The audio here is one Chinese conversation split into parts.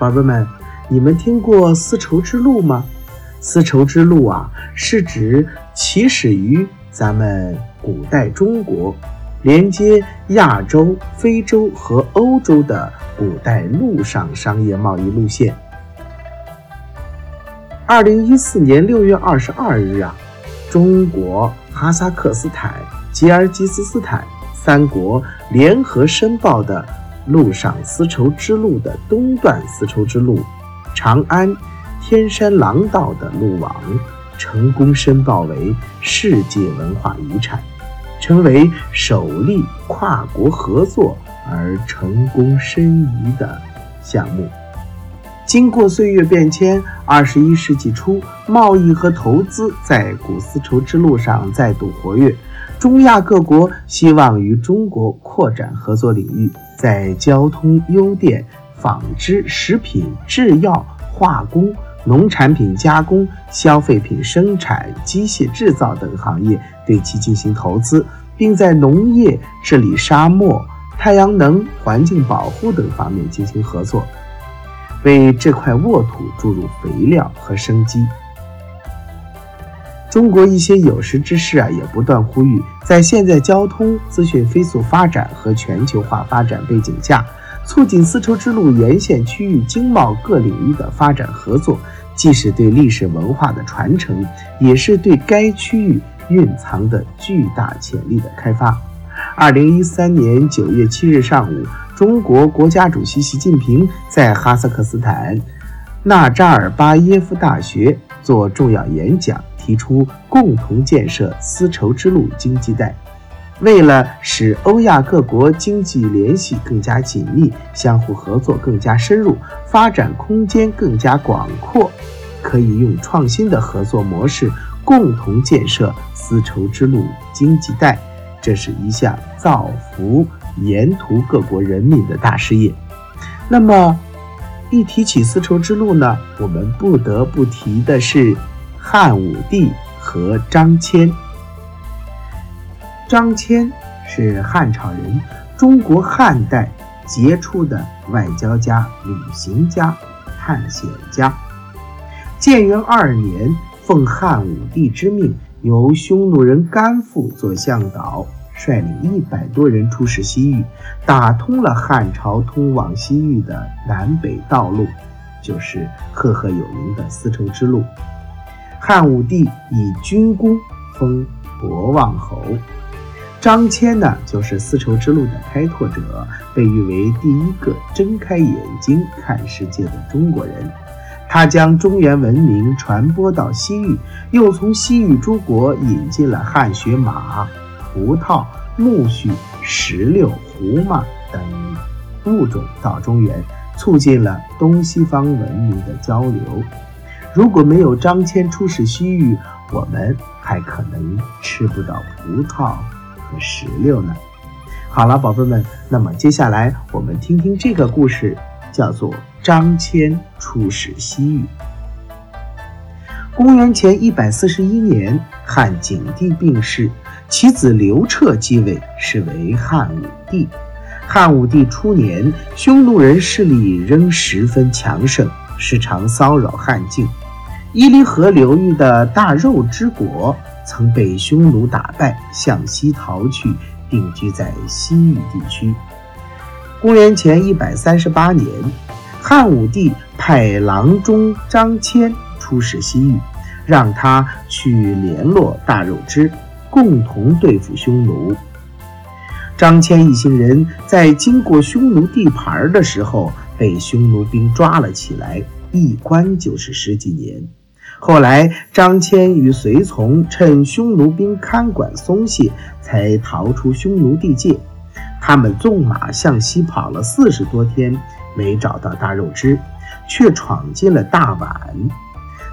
宝贝们，你们听过丝绸之路吗？丝绸之路啊，是指起始于咱们古代中国，连接亚洲、非洲和欧洲的古代陆上商业贸易路线。二零一四年六月二十二日啊，中国、哈萨克斯坦、吉尔吉斯斯坦三国联合申报的陆上丝绸之路的东段丝绸之路长安天山廊道的路网，成功申报为世界文化遗产，成为首例跨国合作而成功申遗的项目。经过岁月变迁，二十一世纪初，贸易和投资在古丝绸之路上再度活跃。中亚各国希望与中国扩展合作领域，在交通、邮电、纺织、食品、制药、化工、农产品加工、消费品生产、机械制造等行业对其进行投资，并在农业、治理沙漠、太阳能、环境保护等方面进行合作。为这块沃土注入肥料和生机。中国一些有识之士啊，也不断呼吁，在现在交通资讯飞速发展和全球化发展背景下，促进丝绸之路沿线区域经贸各领域的发展合作，既是对历史文化的传承，也是对该区域蕴藏的巨大潜力的开发。二零一三年九月七日上午。中国国家主席习近平在哈萨克斯坦纳扎尔巴耶夫大学做重要演讲，提出共同建设丝绸之路经济带。为了使欧亚各国经济联系更加紧密，相互合作更加深入，发展空间更加广阔，可以用创新的合作模式共同建设丝绸之路经济带。这是一项造福。沿途各国人民的大事业。那么，一提起丝绸之路呢，我们不得不提的是汉武帝和张骞。张骞是汉朝人，中国汉代杰出的外交家、旅行家、探险家。建元二年，奉汉武帝之命，由匈奴人甘父做向导。率领一百多人出使西域，打通了汉朝通往西域的南北道路，就是赫赫有名的丝绸之路。汉武帝以军功封博望侯，张骞呢，就是丝绸之路的开拓者，被誉为第一个睁开眼睛看世界的中国人。他将中原文明传播到西域，又从西域诸国引进了汗血马。葡萄、苜蓿、石榴、胡麻等物种到中原，促进了东西方文明的交流。如果没有张骞出使西域，我们还可能吃不到葡萄和石榴呢。好了，宝贝们，那么接下来我们听听这个故事，叫做张骞出使西域。公元前一百四十一年，汉景帝病逝。其子刘彻继位，是为汉武帝。汉武帝初年，匈奴人势力仍十分强盛，时常骚扰汉境。伊犁河流域的大肉之国曾被匈奴打败，向西逃去，定居在西域地区。公元前一百三十八年，汉武帝派郎中张骞出使西域，让他去联络大肉之。共同对付匈奴。张骞一行人在经过匈奴地盘的时候，被匈奴兵抓了起来，一关就是十几年。后来，张骞与随从趁匈奴兵看管松懈，才逃出匈奴地界。他们纵马向西跑了四十多天，没找到大肉之，却闯进了大宛。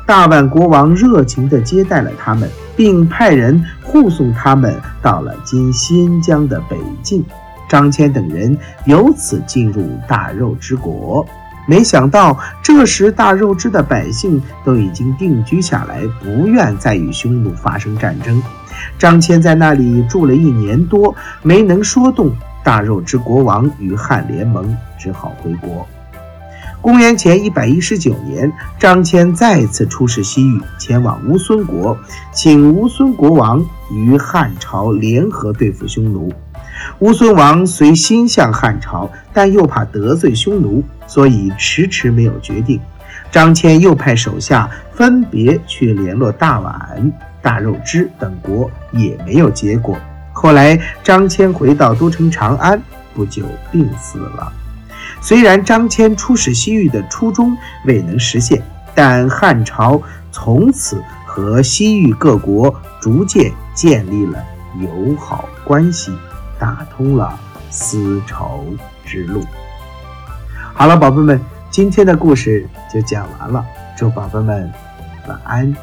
大宛国王热情地接待了他们，并派人护送他们到了今新疆的北境。张骞等人由此进入大肉之国。没想到，这时大肉之的百姓都已经定居下来，不愿再与匈奴发生战争。张骞在那里住了一年多，没能说动大肉之国王与汉联盟，只好回国。公元前一百一十九年，张骞再次出使西域，前往乌孙国，请乌孙国王与汉朝联合对付匈奴。乌孙王虽心向汉朝，但又怕得罪匈奴，所以迟迟没有决定。张骞又派手下分别去联络大宛、大肉支等国，也没有结果。后来，张骞回到都城长安，不久病死了。虽然张骞出使西域的初衷未能实现，但汉朝从此和西域各国逐渐建立了友好关系，打通了丝绸之路。好了，宝贝们，今天的故事就讲完了，祝宝贝们晚安。